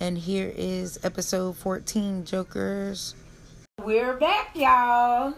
And here is episode 14 Jokers. We're back, y'all.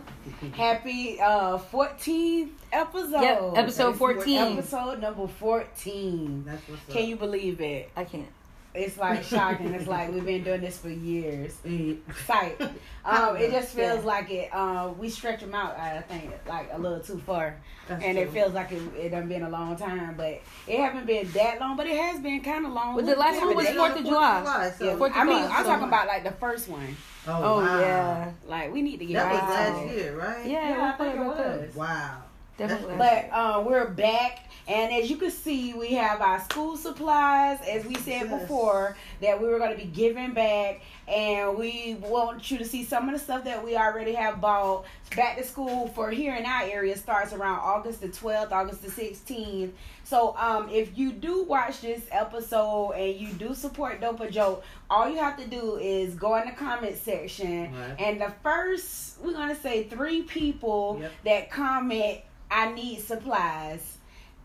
Happy uh 14th episode. Yep, episode 14. Episode number 14. That's what's up. Can you believe it? I can't. It's like shocking. it's like we've been doing this for years. Eh, Sight. Um, it just feels Yeah. like it. Uh, we stretch them out. I think like a little too far, That's and it feels like it, it done been a long time. But it haven't been that long. But it has been kind of long. Well, the last one was but- Fourth of July. so- Yeah, Fourth of I mean, July, I'm so- talking about like the first one. Oh, Oh, wow. yeah. Like we need to get That was last year, right? Yeah, Yeah, I we'll think put it about was. Wow. Definitely. That's- But uh, we're back, and as you can see, we have our school supplies. As we said Yes. before, that we were going to be giving back, and we want you to see some of the stuff that we already have bought. Back to school for here in our area starts around August the 12th, August the 16th. So, um, if you do watch this episode and you do support Dopa Joke, all you have to do is go in the comment section, Right. and the first we're gonna say three people Yep. that comment I need supplies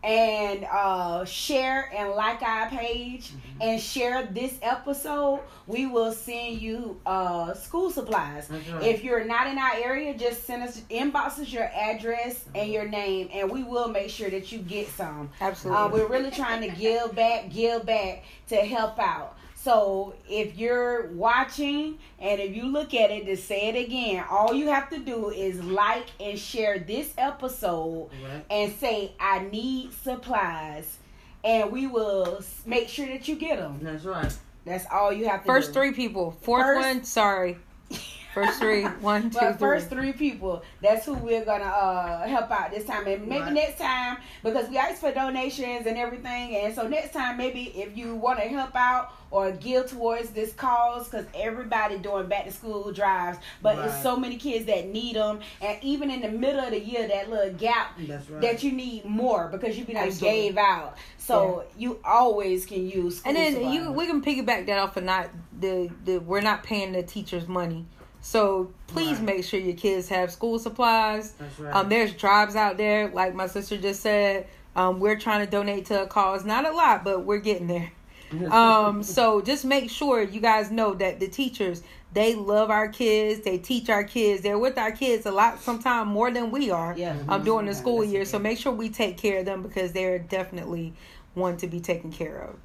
and uh share and like our page Mm-hmm. and share this episode we will send you uh school supplies right. if you're not in our area just send us inbox us your address and your name and we will make sure that you get some Absolutely. uh, we're really trying to give back, give back to help out. So if you're watching and if you look at it, to say it again, all you have to do is like and share this episode Right. and say, I need supplies. And we will make sure that you get them. That's right. That's all you have to First do. three people. Fourth First- one, sorry. First three. One, two, But first three. three people, that's who we're gonna uh, help out this time, and maybe Right. next time because we asked for donations and everything, and so next time maybe if you want to help out or give towards this cause, because everybody doing back to school drives, but it's Right. so many kids that need them, and even in the middle of the year, that little gap That's right. that you need more because you be like Absolutely. gave out, so you always can use. And then supplies. you we can piggyback that off of not the, the we're not paying the teachers money. So please Right. make sure your kids have school supplies. Right. Um, there's drives out there, like my sister just said. Um, we're trying to donate to a cause, not a lot, but we're getting there. Um, so just make sure you guys know that the teachers they love our kids, they teach our kids, they're with our kids a lot, sometimes more than we are. Yeah. Um, during the school year, so make sure we take care of them because they're definitely one to be taken care of.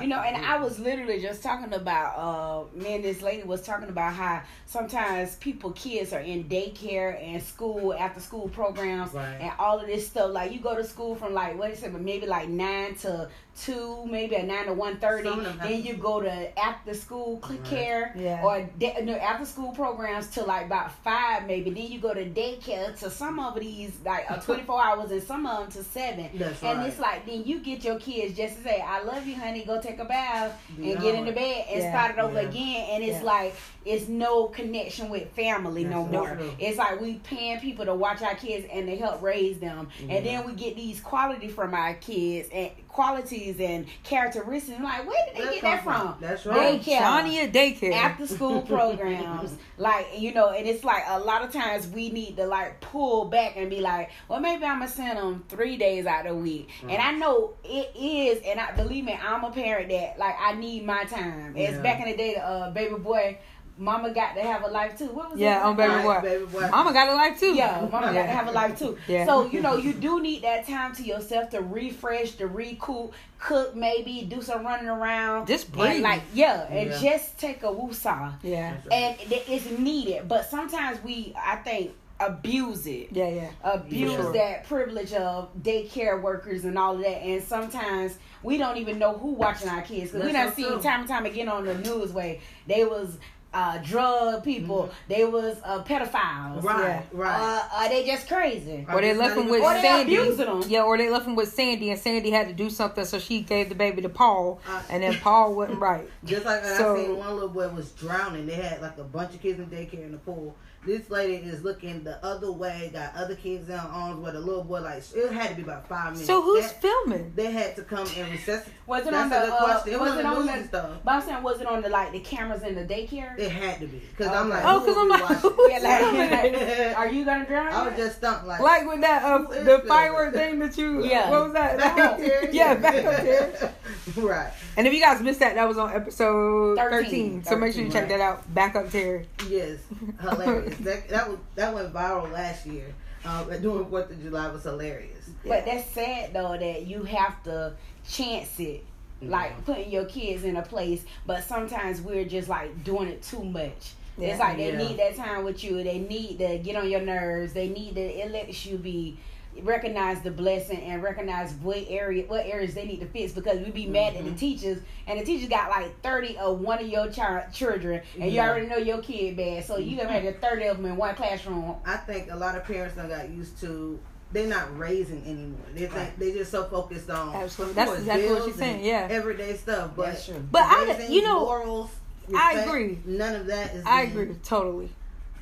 You know, and I was literally just talking about uh me and this lady was talking about how sometimes people kids are in daycare and school after school programs Right. and all of this stuff. Like you go to school from like what is it, maybe like nine to two, maybe a nine to one thirty. Some of them have Then you go to after school cl- Right. care Yeah. or da- no, after school programs to like about five maybe. Then you go to daycare to some of these like uh, twenty four hours and some of them to seven. That's And right. it's like then you get your kids just to say, "I love you, honey. Go take a bath and Yeah. get into bed and Yeah. start it over Yeah. again." And it's Yeah. like it's no connection with family no more. true. It's like we paying people to watch our kids and to help raise them, Yeah. and then we get these quality from our kids and qualities and characteristics. Like, where did they That get that from? That's right. Daycare Shawnee at daycare. after school programs like you know and it's like a lot of times we need to like pull back and be like well maybe i'm gonna send them three days out of the week and i know it is and i believe me i'm a parent that like i need my time it's Yeah. back in the day uh baby boy mama got to have a life too what was Yeah, it? on Baby Right, Boy. baby boy. Mama got a life too. yeah, mama got to have a life too. Yeah. So you know, you do need that time to yourself to refresh, to recoup, cook, maybe do some running around, Just and breathe. like yeah, and Yeah. just take a woosah Yeah. That's right. and th- it's needed. But sometimes we, I think, abuse it. Yeah, yeah. Abuse Sure. that privilege of daycare workers and all of that, and sometimes we don't even know who watching our kids because we That's done so seen true. time and time again on the news where they was uh, drug people, they was uh, pedophiles, Mm-hmm. Right, Yeah. right. Uh, are they just crazy? Or they left not him with Or they Sandy. abusing 'em. Yeah, or they left him with Sandy, and Sandy had to do something, so she gave the baby to Paul, Uh, and then Paul wasn't right. Just like So- I seen one little boy was drowning. They had like a bunch of kids in daycare in the pool, this lady is looking the other way, got other kids in her arms with a little boy. Like it had to be about five minutes. So who's That- filming? they had to come and resuscitate. Was it That's on the? good Uh, question. It was was it on on the the? stuff. But I'm saying, was it on the like the cameras in the daycare? It had to be because I'm like, Oh, because I'm we like, watching? who's Yeah, like, filming? are you gonna drown? I was just stumped like, Like with that uh, the filming? firework thing that you Yeah. what was that? back up there. yeah, back up there. right. And if you guys missed that, that was on episode 13. 13. So make sure you 13, check right. that out. Back up Terry. Yes, hilarious. that that was that went viral last year. Uh, doing Fourth of July was hilarious. But that's sad though that you have to chance it, like putting your kids in a place. But sometimes we're just like doing it too much. Yeah. It's like they Yeah. need that time with you. They need to get on your nerves. They need to. It lets you be recognize the blessing and recognize what area what areas they need to fix because we be mad at the Mhm. teachers and the teachers got like 30 of one of your child children and you already know your kid bad so you have had 30 of them in one classroom I think a lot of parents done got used to. They're not raising anymore. They think Right. they just so focused on Absolutely. That's exactly what bills she's saying, yeah. everyday stuff. But That's true. But I- you know, morals, I agree. None of that is. I agree totally.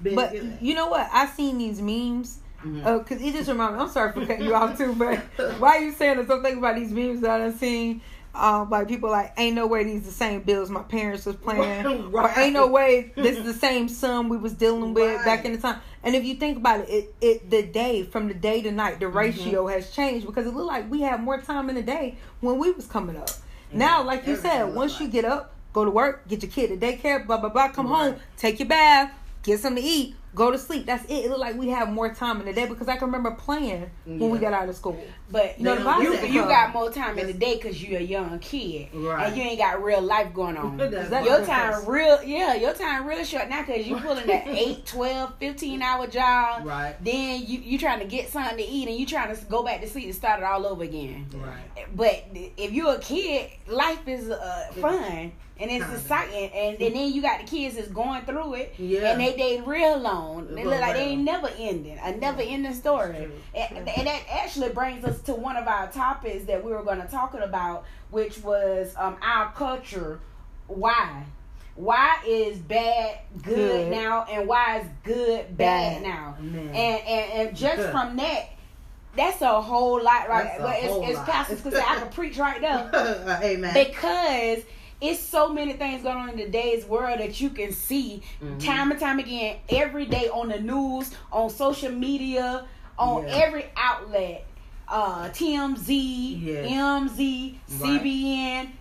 But given. you know what? I've seen these memes. Mhm. Uh, cause it just reminded me. I'm sorry for cutting you off too, but why are you saying this? I'm thinking about these memes that I've seen. Um, like people like, ain't no way these the same bills my parents was playing, or ain't no way this is the same sum we was dealing with Right. back in the time. And if you think about it, it, it the day from the day to night, the Mm-hmm. ratio has changed because it looked like we had more time in the day when we was coming up. Now, like you Everything said, once like- you get up, go to work, get your kid to daycare, blah blah blah, come home, take your bath, get something to eat, go to sleep. That's it. It looked like we have more time in the day because I can remember playing when we got out of school. But You know, the you, do said that. you got more time in the day because you're a young kid Right. and you ain't got real life going on. That's Exactly. Your time difference. real, yeah, your time real short now because you pulling that 8, 12, 15 hour job. Right. Then you you trying to get something to eat and you trying to go back to sleep and start it all over again. Right. But if you're a kid, life is uh, fun and it's Kinda. exciting, and, and then you got the kids that's going through it, Yeah. and they they real long. They look like they ain't never ending, a never ending story. True. And, and that actually brings us to one of our topics that we were going to talk about, which was um, our culture. Why? Why is bad good, Good. now, and why is good bad, Bad. now? Man. And, and and just Good. from that, that's a whole lot, right? That's But as, as pastors because I can preach right now. Amen. because it's so many things going on in today's world that you can see Mhm. time and time again every day on the news, on social media, on Yeah. every outlet. Uh, TMZ, Yes. MZ, Right. CBN,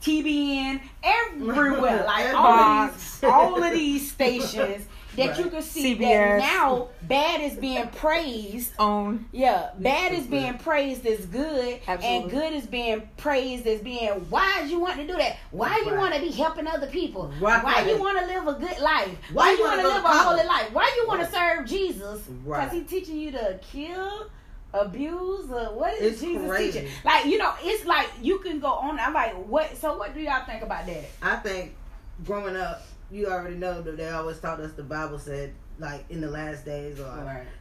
TBN, everywhere. like all of these, all of these stations that you can see CBS. that now bad is being praised On yeah, bad is is being praised as good, and good is being praised as being. Why you want to do that? Why do you Right. want to be helping other people? Right. Why you want to live a good life? Why Why you you wanna want to go live a holy life? Why do you want Right. to serve Jesus? Right. Because he teaching you to kill, abuse, or what is It's Jesus crazy. teaching? Like you know, it's like you can go on. I'm like, what? So what do y'all think about that? I think growing up, you already know that they always taught us the Bible said like in the last days or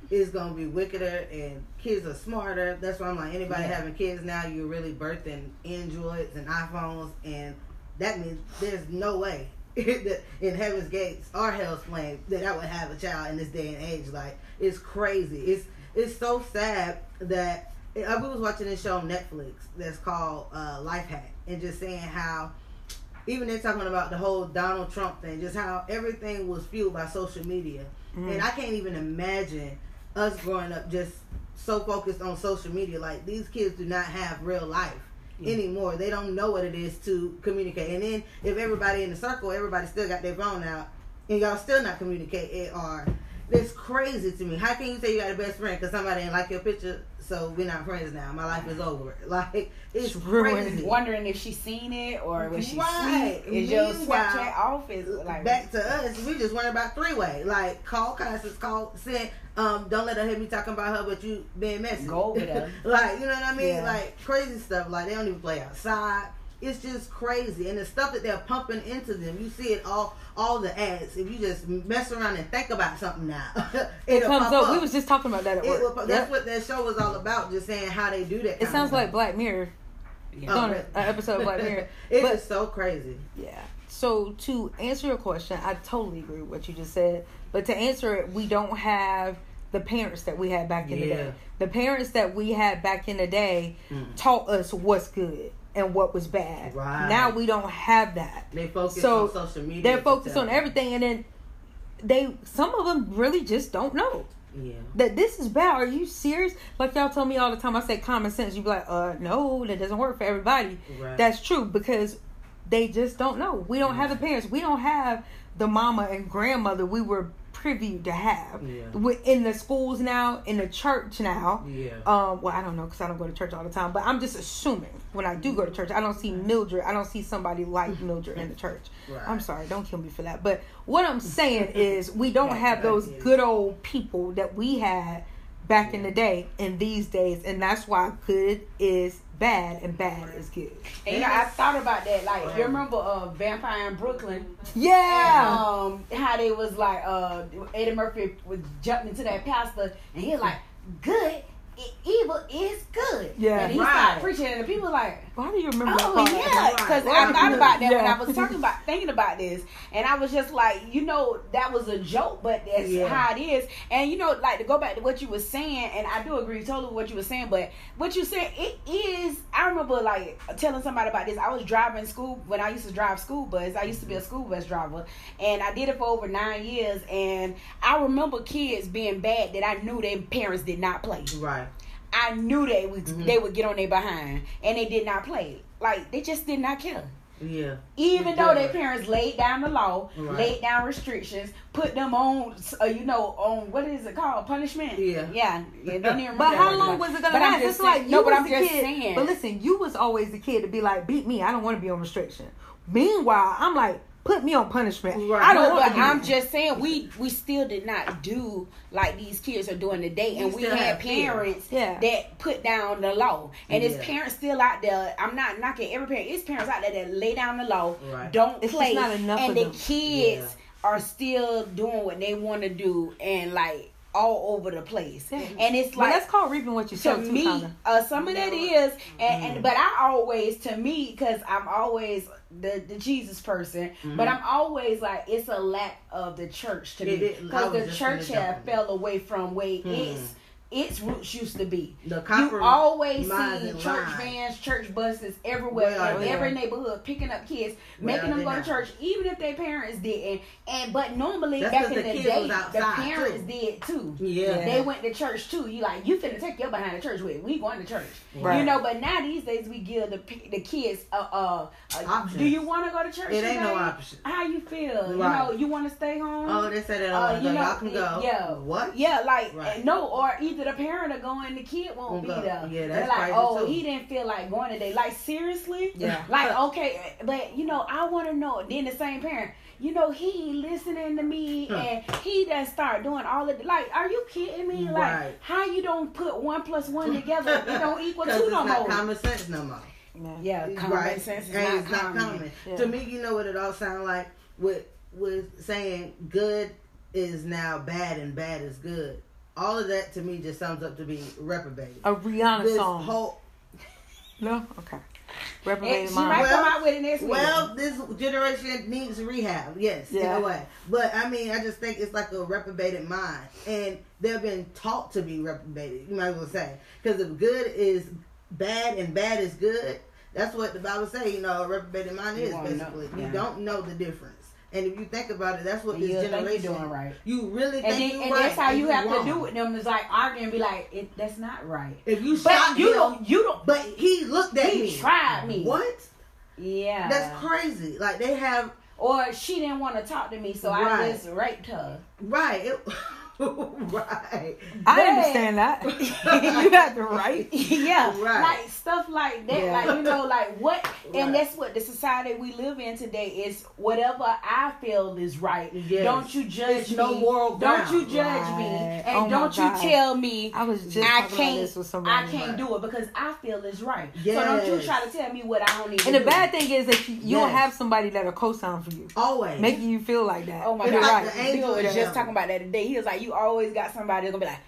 it's gonna be wickeder and kids are smarter. That's why I'm like anybody Yeah. having kids now, you're really birthing androids and iPhones and that means there's no way that in heaven's gates or hell's flame that I would have a child in this day and age. Like it's crazy. It's it's so sad that I was watching this show on Netflix that's called uh, Life Hack and just saying how even they're talking about the whole Donald Trump thing, just how everything was fueled by social media. Mm. And I can't even imagine us growing up just so focused on social media. Like these kids do not have real life Yeah. anymore. They don't know what it is to communicate. And then if everybody in the circle, everybody still got their phone out, and y'all still not communicating, or it's crazy to me. How can you say you got a best friend because somebody didn't like your picture? So we're not friends now. My life is over. Like it's It's ruined. crazy. Wondering if she seen it or was she Right. asleep? Is your Meanwhile, Snapchat off? Is like back to us, we just worry about three way. Like call classes, call send. Um, don't let her hear me talking about her, but you being messy. Go over there. like you know what I mean? Yeah. Like crazy stuff. Like they don't even play outside. It's just crazy, and the stuff that they're pumping into them, you see it all, all the ads. If you just mess around and think about something now, it comes pop up. We was just talking about that at work. will pop- that's what that show was all about. Just saying how they do that. It sounds like. Black Mirror. Yeah. Oh, an episode of Black Mirror. It But- is so crazy. Yeah. So to answer your question, I totally agree with what you just said. But to answer it, we don't have the parents that we had back in the day. The parents that we had back in the day Mm. taught us what's good and what was bad. Right. Now we don't have that. They focus So, on social media. They're focused on everything, and then they some of them really just don't know Yeah. that this is bad. Are you serious? Like y'all tell me all the time. I say common sense. You be like, uh, no, that doesn't work for everybody. Right. That's true because they just don't know. We don't have the parents. We don't have the mama and grandmother we were privy to have. Yeah. We- In the schools now, in the church now. Yeah. Um, well, I don't know because I don't go to church all the time, but I'm just assuming when I do go to church, I don't see Mildred. I don't see somebody like Mildred in the church. Right. I'm sorry, don't kill me for that. But what I'm saying is, we don't have those yeah. good old people that we had back in the day and these days, and that's why good is bad and bad is good. And you know, I thought about that. Like, you remember uh, Vampire in Brooklyn? Yeah. Um, how they was like, uh, Eddie Murphy was jumping into that pastor, and he was like, "Good, evil is good." Yeah. And he Right. started preaching, and the people were like, Why do you remember Oh part? yeah, because Right. I thought about that when I was talking about thinking about this, and I was just like, you know, that was a joke, but that's Yeah. how it is. And you know, like to go back to what you were saying, and I do agree totally with what you were saying, but what you said, it is. I remember like telling somebody about this. I was driving school when I used to drive school bus. I used to be a school bus driver, and I did it for over nine years. And I remember kids being bad that I knew their parents did not play. Right. I knew they would Mhm. they would get on their behind, and they did not play. Like they just did not care. Yeah. Even though their parents laid down the law, Right. laid down restrictions, put them on, uh, you know, on what is it called, punishment? Yeah. yeah. yeah don't even. But how long was it gonna But I'm last? just It's like you no, but was I'm the just kid. saying. But listen, you was always the kid to be like, beat me. I don't want to be on restriction. Meanwhile, I'm like, put me on punishment. Right. I don't No, want but to. be I'm just saying we we still did not do like these kids are doing today, and We we had parents Yeah. that put down the law, and Yeah. it's parents still out there. I'm not knocking every parent. It's parents out there that lay down the law, Right. don't It's play, not enough and the them. kids are still doing what they want to do, and like all over the place, and it's But like that's called reaping what you sow too, me, uh, some of that is, and, Mm. and but I always, to me, because I'm always the the Jesus person, but I'm always like it's a lack of the church to Mm-hmm. Me because the church have fell away from where Hmm. its its roots used to be. The You always see church line. vans, church buses everywhere Where are in they? every neighborhood, picking up kids, Where making them they go to church, even if their parents didn't. And but normally That's back 'cause in the, the day, the parents too. did too. Yeah. They went to church too. You like you finna take your behind the church with. We going to church. Right. You know, but now these days we give the the kids uh uh, uh Options. do you want to go to church? It ain't no option. How you feel? You know, you want to stay home? Oh, they said that Uh, you know, y'all can go. yeah. What? Yeah, like Right. no, or either the parent are going, the kid won't Won't be go. there. Yeah, They're that's like, oh, too. he didn't feel like going today. Like seriously? Yeah. Like okay, but you know, I want to know. Then the same parent, you know, he listening to me, Huh. and he done start doing all of the, like. Are you kidding me? Like, Right. how you don't put one plus one together? It don't equal two it's no not more. common sense no more. Yeah, common right. sense is and not it's not common. common. Yeah. To me, you know what it all sounds like with with saying good is now bad and bad is good. All of that to me just sums up to be reprobated. A Rihanna This song. whole no, okay. And Reprobated she mind. might Well- come out with it next week. well, this generation needs rehab. Yes, in Yeah. a way. But I mean, I just think it's like a reprobated mind, and they've been taught to be reprobated. You might as well say because if good is bad and bad is good, that's what the Bible say. You know, a reprobated mind You is won't know, basically yeah. you don't know the difference. And if you think about it, that's what And this you'll think you're generation. doing right. You really and think then, and right, that's how you you're have wrong. to do with them. Is like argue and be like, it, "That's not right." If you But you him, don't. You don't. but he looked at He me. tried me. What? Yeah. That's crazy. Like they have Or she didn't want to talk to me, so I just raped her. right. It, right. I But- understand that. you got the right. yeah, Right. like stuff like that. Yeah. Like you know, like what, and Right. that's what the society we live in today is. Whatever I feel is right. Yes. Don't you judge It's me. no moral Don't you judge me, and Oh don't you tell me I was just I can't. this with somebody. I can't Right. do it because I feel it's right. So don't you try to tell me what I don't need. And to the do. bad thing is that you, you don't Yes. have somebody that'll co-sign for you, Always. making you feel like that. Oh my It's god! like right. the angel was just talking about that today. He was like, "You always got somebody that's gonna be like,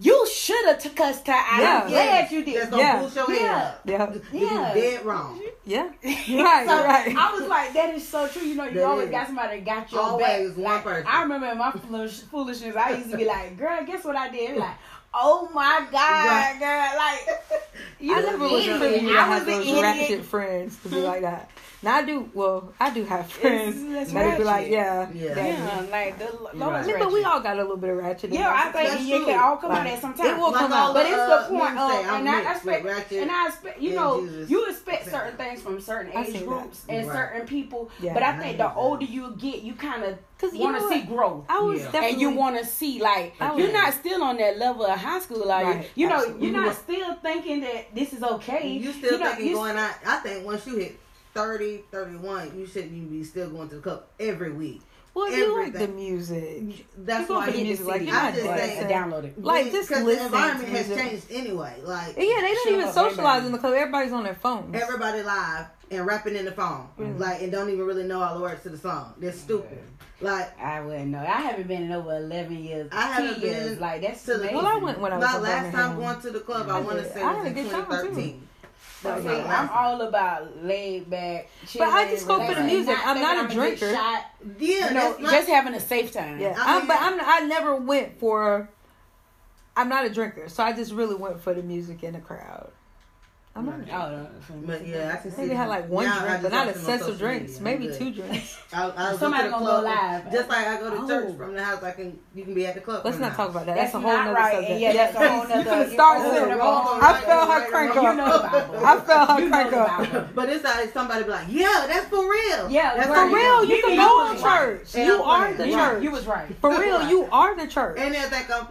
you should have took us to. I'm Yeah. glad you did. That's gonna Yeah. boost your Yeah. up. Yeah. You Yeah. dead wrong. Yeah. You're right. So right. I was like, that is so true. You know, you That always is. got somebody that got your Always back. one Like, person. I remember in my foolish, foolishness, I used to be like, girl, guess what I did? Like, oh my God, Right. girl. Like, you I never was an idiot. I have was an those idiot. ratchet friends to be like that. Now I do. Well, I do have friends it's that be like, ratchet. yeah, Yeah. Yeah, like the Right. lowest I mean, but we all got a little bit of ratchet. in Yeah. I think That's you can all come out Like, at some time. it will Like come out. But the, it's uh, the point men say, of, and I mixed with expect, ratchet and I expect, you know, Jesus. you expect certain things from certain age see that. groups and Right. certain people. Yeah. but I I think the older you get, you kind of 'Cause you want to see growth. I was Yeah. and you want to see like I you're not still on that level of high school, are you? Right, You know, absolutely. you're not still thinking that this is okay. You still know, thinking you- going out? I think once you hit 30, 31, you shouldn't even be still going to the club every week. Well, if you like the music, That's You go why for the music, did like, you're I not just dancing. think download it. Like, just because the listen to environment has changed anyway. Like yeah, they don't even socialize baby. in the club. Everybody's on their phones. everybody live and rapping in the phone, Mm. like and don't even really know all the words to the song. They're stupid. Like I wouldn't know. I haven't been in over eleven years. I haven't been years. like that's to the- amazing. well, I went when I was my last Birmingham. time going to the club, I I want to say I was had a in good time, too. 2013. That was See, my I'm all about laid back. But I just go for the relaxing, music. I'm not a I'ma get drinker. Shot. Yeah, You know, that's my, just having a safe time. Yeah, I I mean, but I'm I never went for. I'm not a drinker, so I just really went for the music and the crowd. I'm not. a drinker. Oh. But yeah, I can see. Maybe had like one now drink, but not watch them on excessive drinks. media. Maybe two drinks. I, I Somebody go to the gonna go live. Just like I go to church Oh. from the house, I can you can be at the club. Let's from the not talk about that. That's, That's a whole not nother right. subject. Yeah, that's a whole you nother- finna start you soon. finna go I felt her right, crank right, You up. know the Bible. I felt her You know crank the up. But it's like somebody be like, yeah, that's for real. Yeah, that's for For real, you You can go in right. church. You are the church. You was right. For real, you are the church. And they think I'm.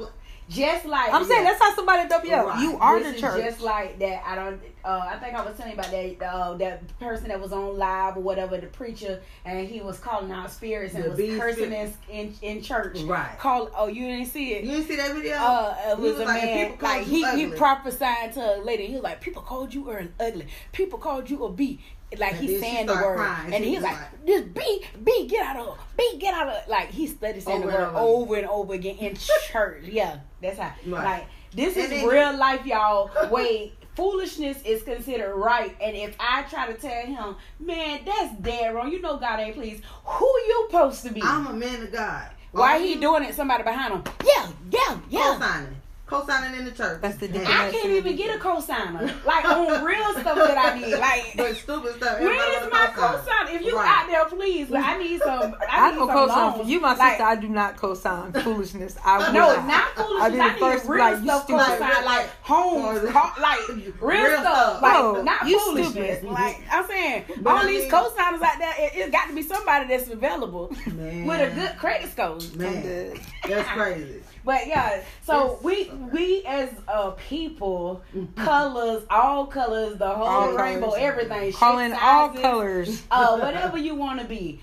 Just like I'm saying that's how somebody W. Right. You are this the church. Just like that, I don't. Uh, I think I was telling you about that. Uh, that person that was on live or whatever, the preacher, and he was calling out spirits and The was cursing in, in in church. Right. Call. Oh, you didn't see it. You didn't see that video? Uh, it He was, was a like, man "People called like you he he ugly." prophesying to a lady. He was like, people called you ugly. People called you a B. Like And he's saying the word, crying. and he's like, like- "This B, B, get out of her. B, get out of her." Like he studied saying Over the and word over. over and over again in church. Yeah, that's how. Right. Like this is And then- real life, y'all. Wait. Foolishness is considered right, and if I try to tell him, man, that's dead wrong. You know God ain't pleased. Who you supposed to be? I'm a man of God. Why he you doing it? Somebody behind him. Yeah, yeah, yeah. Co-signing. Co-signing in the church. That's the And- difference. I can't even get a co-signer. Like on real stuff that I need. Like But stupid stuff. everybody where's wanna my co-sign. If you Right. out there, please. Like, I need some. I, I need don't some co-sign for you, my Like, sister. I do not co-sign foolishness. I will No, not. not foolishness. I'll be the I need first to real like, you stuff stupid. co-sign, Like, like homes, Or- car, like real, Real stuff. stuff. Like No, not you foolishness. stupid. Like I'm saying, But all I these mean- co-signers out there, it, it got to be somebody that's available Man. with a good credit score. Man, that's crazy. But yeah, so we we as a people, colors, all colors, the whole All rainbow, colors. everything, Calling all colors. uh, whatever you want to be.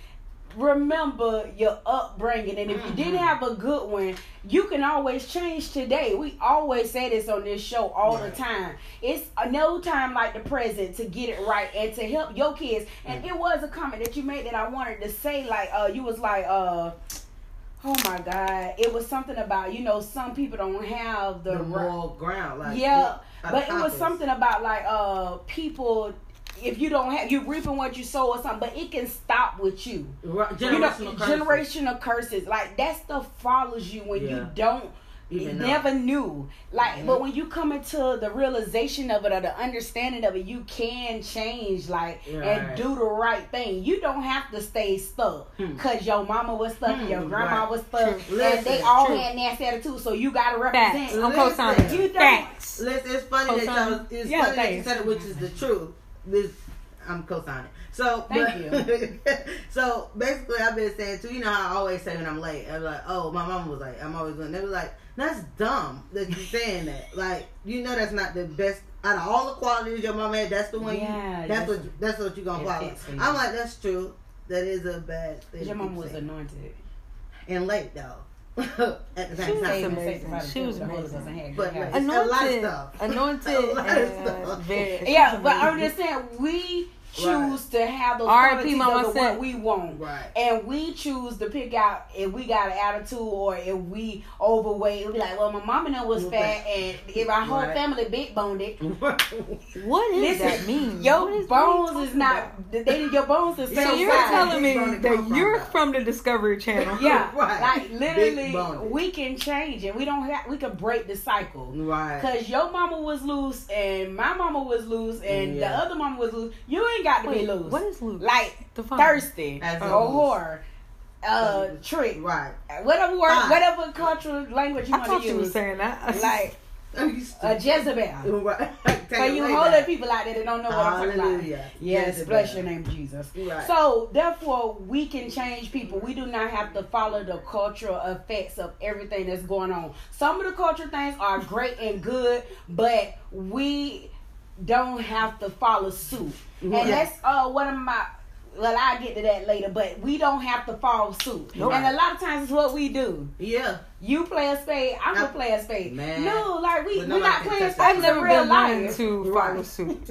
Remember your upbringing, and if you didn't have a good one, you can always change today. We always say this on this show all the time. It's no time like the present to get it right and to help your kids. And it was a comment that you made that I wanted to say. Like, uh, you was like, uh. Oh my God! It was something about you know some people don't have the, The right moral ground. Like, yeah, the- but it was something about like uh people. If you don't have, you reaping what you sow or something, but it can stop with you. Right, You know, Generational curses. generational curses, like that stuff follows you when Yeah. you don't. Even know. never knew, like, Mhm. but when you come into the realization of it or the understanding of it, you can change, like, and do the right thing. You don't have to stay stuck Hmm. because your mama was stuck, and your Hmm, grandma right. was stuck, True. and they all true. had nasty attitude. So you gotta Facts. represent. I'm Listen. co-signing. You don't. Facts. Listen, it's funny that Co-sign. y'all. It's Yeah, funny that you said it, which is the truth. This, I'm co-signing. So Thank but- so basically, I've been saying too. You know I always say when I'm late, I'm like, "Oh, my mom was like, I'm always going." They were like, "That's dumb that you're saying that." Like, you know, that's not the best. Out of all the qualities your mom had, that's the one. Yeah, you, that's that's- what that's what you're gonna it follow. fits for you. I'm like, that's true. That is a bad thing. Your mom was saying. anointed. and late though. At the She same was time, amazing. She was the Holy Ghost amazing. But, like, house. It's a lot of Anointed, stuff. anointed, A lot of stuff. very. Yeah, but I'm just saying we choose to have those R.I.P. qualities Mama of said. what we want. Right. And we choose to pick out if we got an attitude or if we overweight. It'll be like, well, my mama know was Okay. fat, and if our whole Right. family big boned it. What does Listen, that mean? Your What is- what are you bones is not. They, your bones is So So same you're size. telling me Big bone to that from, you're though. from the Discovery Channel? Yeah, Right. like literally, we can change it. We don't have. We can break the cycle. Right. Cause your mama was loose and my mama was loose and Yeah. the other mama was loose. You ain't got to Wait, be loose. what is loose? Like Define. thirsty As or in whore, uh, trick, Right. whatever word, Ah. whatever cultural language you I want thought to you were saying that. Like I'm used to a Jezebel. Right. So you way holding back. people out there that don't know what I'm talking about. Yes, Jezebel. bless your name, Jesus. Right. So therefore, we can change people. We do not have to follow the cultural effects of everything that's going on. Some of the cultural things are great and good, but we don't have to follow suit. And that's uh one of my. Well, I'll get to that later, but we don't have to follow suit. Nope. And a lot of times, it's what we do. Yeah. You play a spade, I'm gonna play a spade. Man. No, like we, we're not playing spades. I've in never real been one life. to Right. follow suit.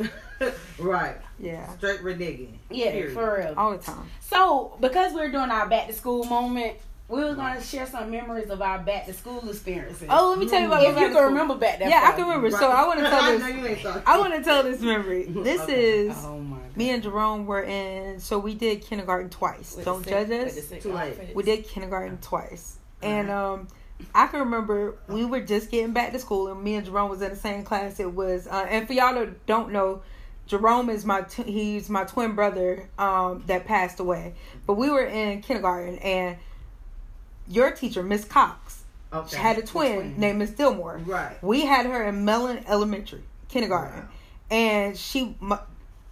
right. Yeah, Straight reneging. Yeah, Period. for real. all the time. So, because we're doing our back to school moment, we were going to share some memories of our back to school experiences. Oh, let me tell you about if you back to can school. remember back that Yeah, I can remember. So I want to tell this. know you ain't talking. I want to tell this memory. This Okay. is Oh my me and Jerome were in. So we did kindergarten twice. With Don't the judge us. with the sick Too late. outfits. We did kindergarten twice, and um, I can remember we were just getting back to school, and me and Jerome was in the same class. It was, uh, and for y'all that don't know, Jerome is my tw- he's my twin brother um, that passed away. But we were in kindergarten, and your teacher, Miss Cox, Okay. had a twin, twin. named Miss Dillmore. Right. We had her in Mellon Elementary kindergarten, Wow. and she. My,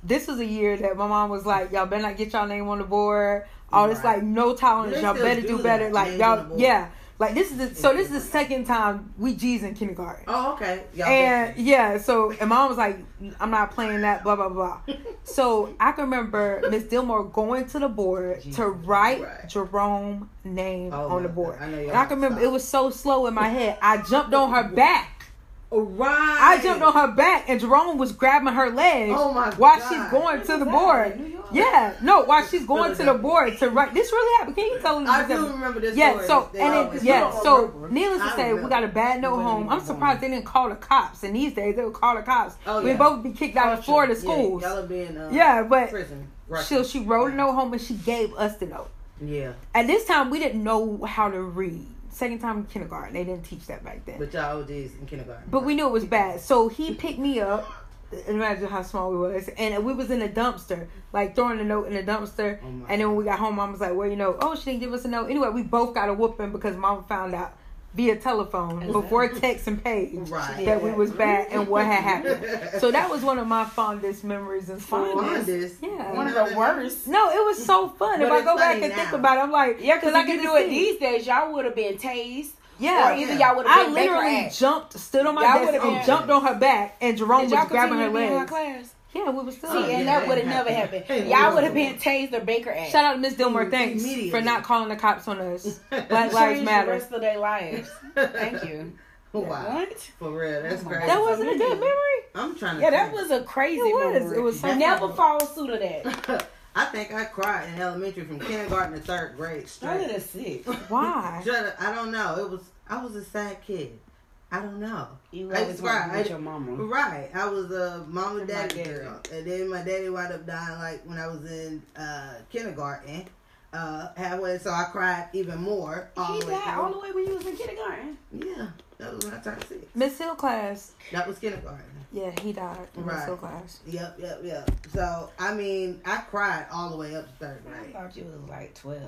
this was a year that my mom was like, "Y'all better not get y'all name on the board." All this like no tolerance. Y'all better do do, better. Like names on the y'all, yeah. Like this is the, so this is the second time we G's in kindergarten. Oh, okay. Y'all And yeah, so and mom was like, "I'm not playing that." Blah blah blah. so I can remember Miss Dillmore going to the board to write Right. Jerome name Oh, on the board. I know and I can remember stop. it was so slow in my head. I jumped on her back. Right. I jumped on her back, and Jerome was grabbing her legs Oh, my while God. she's going to the board. Yeah, no, while she's going to the board to write. This really happened. Can you tell me? I do happened? remember this Yeah, story. so They and then, yeah, so remember. needless to say, we got a bad note home. I'm surprised they didn't call the cops. And these days they would call the cops. Oh, We'd yeah. both be kicked out of Florida Yeah, schools. y'all are being, uh, Yeah, but prison. Right. So she wrote a note home and she gave us the note. Yeah, At this time, we didn't know how to read. Second time in kindergarten, they didn't teach that back then. but y'all OGs in kindergarten. But we knew it was bad. So he picked me up. Imagine how small we was, and we was in a dumpster, like throwing a note in the dumpster. Oh and then when we got home, mom was like, "Where you know? Oh, she didn't give us a note." Anyway, we both got a whooping because mom found out via telephone before text and page Right. that we was back and what had happened. So that was one of my fondest memories in school. Fondest. Yeah. One of the worst. No, it was so fun. But if I go back funny and think about it, I'm like, Yeah, because I if you get to do it these days, y'all would have been tased. Yeah. Or either Yeah. y'all would have I been Baker literally jumped, stood on my Y'all desk, and jumped on her back, and Jerome Did was grabbing her continue to her legs. Class? Yeah, we was still. See, Oh, and yeah, that that would have never happening. happened. Hey, Y'all would have been tased or Baker Act. Shout out to Miss Dillmore. Thanks for not calling the cops on us. Black Change Lives the rest of their lives. Thank you. Wow. What? For real, that's Oh crazy. That wasn't a good memory. I'm trying to. Yeah, that was a crazy It was. memory. It was so Never fall follow suit of that. I think I cried in elementary from kindergarten to third grade Straight straight. to six. Why? I don't know. It was. I was a sad kid. I don't know. You I always want to cried. with your mama. Right. I was a mama And my daddy daddy. girl. And then my daddy wound up dying like when I was in uh, kindergarten. Uh, halfway, so I cried even more. all He the way died through. all the way when you was in kindergarten. Yeah, that was when I turned six. Miss Hill class. That was kindergarten. Yeah, he died in Miss Hill class. Yep, yep, yep. So I mean, I cried all the way up to third I grade. thought you was like 12.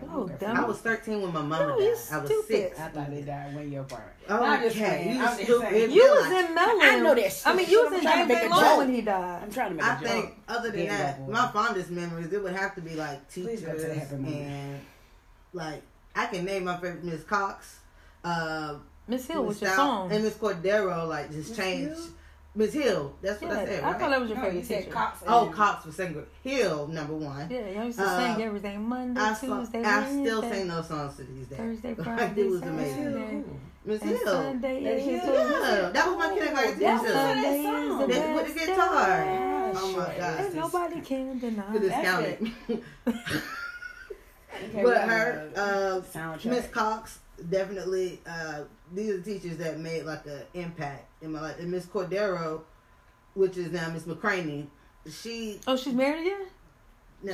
Girl, Oh, you got dumb. I was thirteen when my mama No, you died. I was stupid. six. I thought they died when you were born. Oh, just okay. saying. You just stupid. You Bill, was I- in Mellon. I know that shit. I mean, you was I'm in trying to James make A. a Long when he died. I'm trying to make a I joke. I think other than Yeah, that, boy. my fondest memories it would have to be like Please to teachers and like I can name my favorite Miss Cox, uh, Miss Hill was Miss your Stout, song. and Miss Cordero. Like just Miss changed. Hill? Miss Hill. That's what yeah, I said. I Right? thought that was your No, you favorite said teacher. Cox. oh, Cox was second. grade. Hill number one. Yeah, y'all used to Uh, sing everything Monday, I, saw, Tuesday, I still sing those songs to these days. Thursday, Like, Friday, it was Saturday, amazing. Miss and Hill. Sunday Miss is Hill. the Yeah, that was my kindergarten That's teacher. what I Sunday is the song. That- with the guitar. day. Oh my God. And nobody can deny. It is That's counted. But her, uh, soundtrack. Miss Cox, definitely. Uh, these are teachers that made like an impact in my life. And Miss Cordero, which is now Miss McCraney, she. Oh, she's married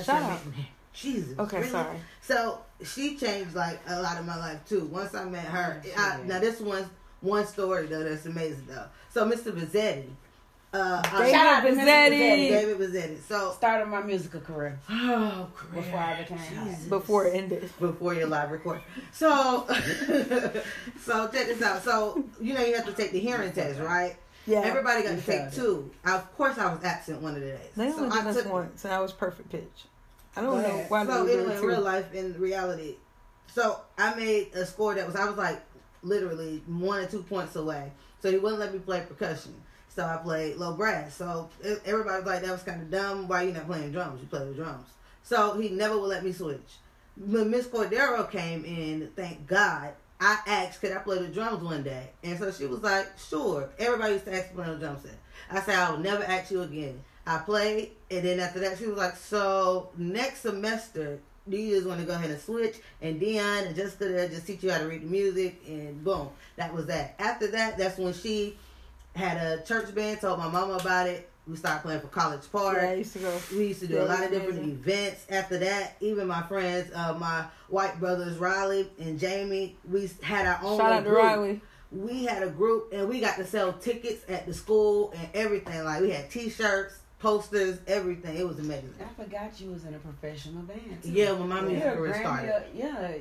Shout her out. name. Jesus. Okay, really? sorry. So she changed like a lot of my life too. Once I met her, Oh, I, now this one's one story though that's amazing though. So Mr. Bizzetti, uh, David Shout out to Mr. Bizzetti. David Bizzetti. So started my musical career oh, crap. before I became hot. Jesus. Before it ended. before your live record. So, so check this out. So you know you have to take the hearing test, right? Yeah. Everybody got to take tried it. two. Of course, I was absent one of the days. They so only I did us took once, and I was perfect pitch. I don't Go know why So they anyway, in real too. life, in reality, so I made a score that was I was like literally one or two points away. So he wouldn't let me play percussion. So I played low brass. So everybody was like, that was kind of dumb. Why you not playing drums? You play the drums. So he never would let me switch. When Miss Cordero came in, thank God, I asked, could I play the drums one day? And so she was like, sure. Everybody used to ask me to play the drum set. I said, I will never ask you again. I played, and then after that, she was like, so next semester, do you just want to go ahead and switch? And Dion and Jessica there just teach you how to read the music, and boom, that was that. After that, that's when she had a church band, told my mama about it. We started playing for College Park. Yeah, I used to go. We used to do Yeah, a lot of different amazing. events. After that, even my friends, uh, my white brothers Riley and Jamie, we had our own. Shout out to group. Riley. We had a group, and we got to sell tickets at the school and everything. Like we had T-shirts, posters, everything. It was amazing. I forgot you was in a professional band. Too. Yeah, when my music yeah, career Grammy, started. uh, yeah.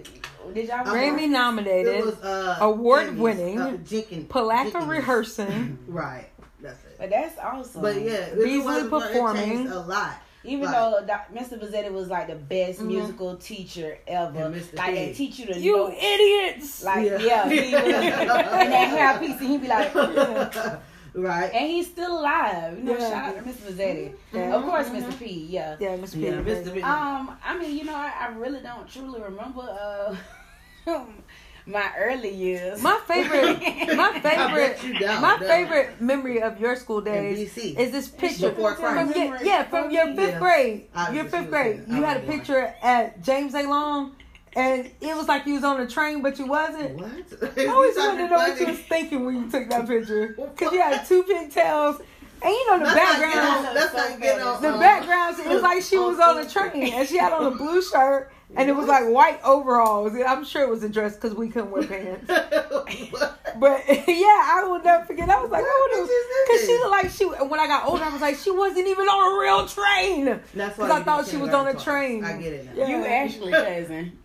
Did y'all? Grammy It nominated, was uh, Award-winning, Emmys, uh, Jenkins, Palatka Jenkins. rehearsing. Right, that's it. But that's awesome. But yeah, it Beasley was- it performing. changed a lot. Even Like- though Doc- Mr. Bazzetti was like the best Mhm. musical teacher ever, Mr. like they Pig. teach you to You know, idiots! like Yeah. yeah, he was, and that hair piece, and he'd be like, right. and he's still alive. You know, Yeah. shout out to Mr. Bazzetti. Mhm. Of course, Mhm. Mr. P. Yeah. yeah, Miss P. Yeah, Mr. Big. Um, I mean, you know, I, I really don't truly remember uh my early years. My favorite, my favorite, you my don't. favorite memory of your school In days is this picture from your, yeah from your fifth Yeah. grade. I Your fifth grade. You had a picture at James A. Long, and it was like you was on a train, but you wasn't. What? I always wanted to know what you was thinking when you took that picture, because you had two pigtails, and you know the Let's not get background. on- Let's not get on. The um, background, it was like she was on a train, and she had on a blue shirt, and it was like white overalls. I'm sure it was a dress because we couldn't wear pants. But yeah, I will never forget. I was like, What oh, picture because she this? looked like she. And when I got older, I was like, she wasn't even on a real train. That's 'Cause why I thought she was on a talk. train. I get it now. Yeah. You Ashley cousin.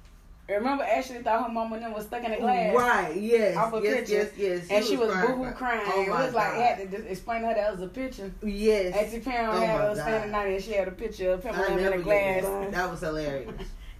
Remember Ashley thought her mama and them was stuck in the glass. Right, yes. Off a yes, picture. yes, yes. And she was boo hoo crying. Oh it was like God. had to just explain to her that was a picture. Yes. Auntie Pam Oh had her standing God. out and she had a picture of I Pamela in the glass. That was hilarious.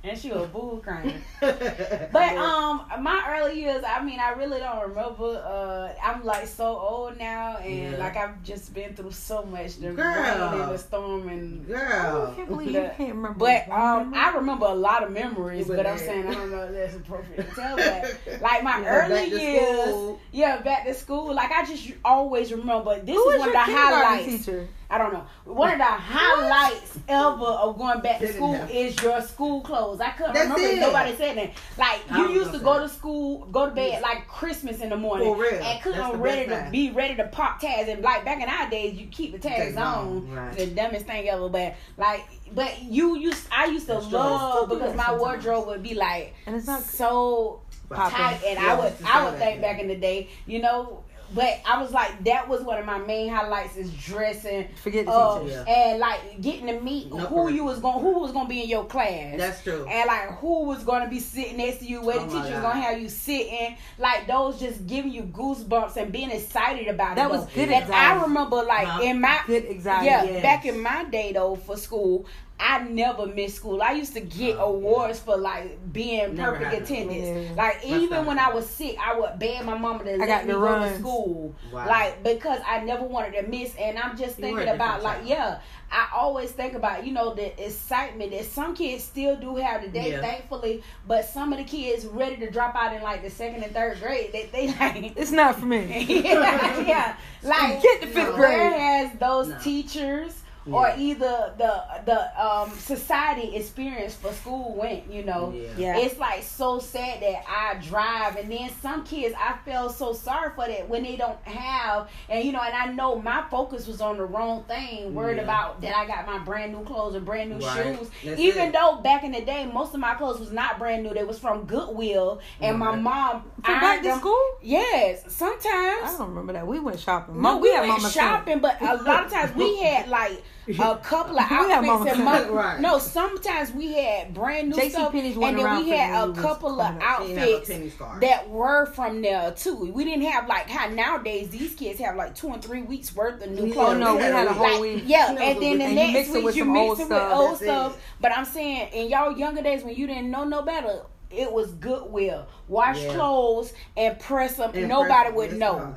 And she was boo crying. but But um, my early years, I mean, I really don't remember. Uh, I'm like so old now, and Yeah. like I've just been through so much, the Girl. rain and the storm, and girl. I can't believe you can't remember. but um, memory. I remember a lot of memories. But But I'm saying I don't know if that's appropriate to tell that. Like my Yeah, early years, school. yeah, back to school. Like I just always remember this Who was is one of the kindergarten highlights. teacher? I don't know. One of the highlights ever of going back to school is your school clothes. I couldn't That's remember if it. nobody said that. Like you used to go say to school, go to bed Yes. like Christmas in the morning, For real. and That's the couldn't ready to be ready to pop tags. And like back in our days, you keep the tags Tags on. on, right. The dumbest thing ever. But like, but you used, I used to That's love Still because my sometimes. wardrobe would be like And it's not so Popping. tight, and Yeah, I would I would think is. back in the day, you know. But I was like, that was one of my main highlights is dressing, forget the uh, teacher. Yeah. and like getting to meet No who you was going, who was going to be in your class. That's true. and like who was gonna be sitting next to you, where Oh the teacher was gonna have you sitting, like those just giving you goosebumps and being excited about That it. That was though. good And anxiety. I remember like Huh? in my Good anxiety. yeah, Yes. back in my day though for school, I never missed school. I used to get Oh, awards for like being Never perfect attendance. Yeah. Like That's even when. I was sick, I would beg my mama to I let got me the go runs. to school. Wow. Like because I never wanted to miss and I'm just You were a thinking about like child. yeah, I always think about, you know, the excitement that some kids still do have today, Yeah. thankfully, but some of the kids ready to drop out in like the second and third grade, they they like It's not for me. yeah, yeah. Like Get the fifth No. grade. Whereas those No. teachers or either the the um society experience for school went. You know, Yeah. Yeah. it's like so sad that I drive, and then some kids I feel so sorry for that when they don't have, and you know, and I know my focus was on the wrong thing, worried Yeah. about that I got my brand new clothes and brand new Right. shoes. That's Even it. though back in the day, most of my clothes was not brand new; they was from Goodwill, and my mom. For back to school? Yes, sometimes I don't remember that. We went shopping. No, Mom, we, had went Mama Sam. shopping, but a lot of times we had like a couple of outfits Mama and Sam. Right. No, sometimes we had brand new JC stuff, Penney's and then we had a couple of coming up. She didn't have a outfits that were from there too. We didn't have like how nowadays these kids have like two and three weeks worth of new Yeah, clothes. Oh no, we had a whole Like, week. yeah, She and then the what- and you next mix week you some mix it with old That's stuff. But I'm saying, in y'all younger days when you didn't know no better, it was Goodwill. Wash Yeah. clothes and press them. And Nobody press would know.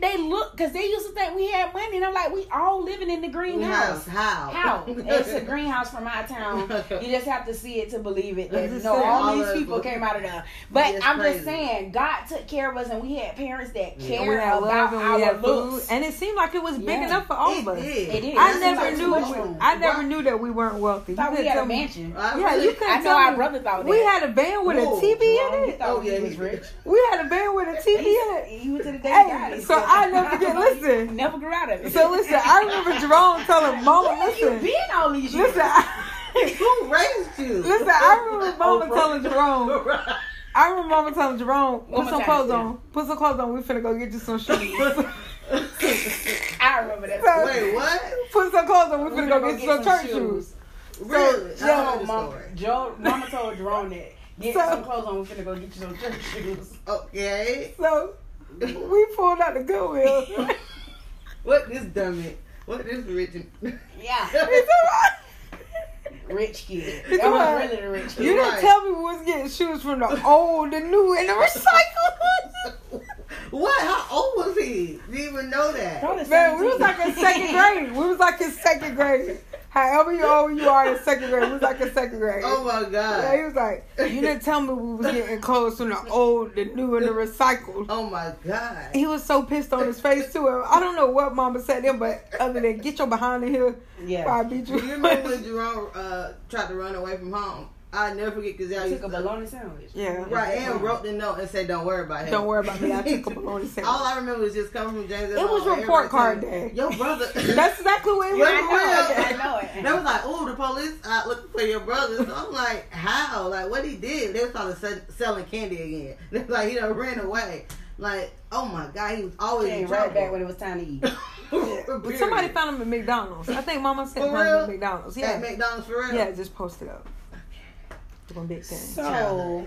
They look because they used to think we had money, and I'm like, we all living in the greenhouse. How? How? it's a greenhouse from our town. You just have to see it to believe it. That, no, all all these people came out of there. But I'm crazy. just saying, God took care of us, and we had parents that Yeah. Cared about our looks. and it seemed like it was big Yeah. enough for all of us. did. It is. I never knew. I never knew that we weren't wealthy. Thought You we had a mansion. Yeah, you couldn't I know tell our brother thought We had a van with a Whoa, TV He in it. Oh, he yeah, was rich. We had a van with a TV in it. He was to the day he. Hey, so. I never get Listen, Never grew out of it. so listen. I remember Jerome telling Mama, have you listen, been all these years? listen. I, Who raised you? listen, I remember Mama telling Jerome. I remember Mama telling Jerome, put some clothes yeah. on. Put some clothes on. We finna go get you some shoes. I remember that. So- Wait, what? Put some clothes on. We finna finna go go get you get some some church shoes. shoes. Really? heard the Mama. Joe, Mama told Jerome that get So- some clothes on. We're finna go get you some church shoes. Okay. So we pulled out the Goodwill. What this dummy? What this rich? Yeah, rich kid. That was alright. really the rich You kid. didn't Right. tell me we was getting shoes from the old, the new, and the recycled. what? How old was he? Didn't even know that. Probably Man, we was like in second grade. We was like in second grade. However you old you are in second grade, we was like in second grade. Oh my Yeah, he was like, you didn't tell me we was getting clothes from the old, the new, and the recycled. Oh my god. He was so pissed on his face too. I don't know what Mama said to him, but other than get your behind in here, Yeah. I beat you. You remember when Jerome uh, tried to run away from home? I never forget because y'all Took used a to bologna sandwich. Yeah. right and wrote the note and said, "Don't worry about him." Don't worry about me. I took a bologna sandwich. All I remember was just coming from James. It was report card day. Your brother. That's exactly what it Yeah, was. I know it. I know it. They was like, "Oh, the police out looking for your brother." So I'm like, "How? Like, what he did?" They was probably selling candy again. They was like, he done ran away. Like, oh my god, he was always in Came right back when it was time to eat. But somebody found him at McDonald's. I think Mama said found him real? at McDonald's. at Yeah. McDonald's for real. Yeah, just post it up. Doing big thing. So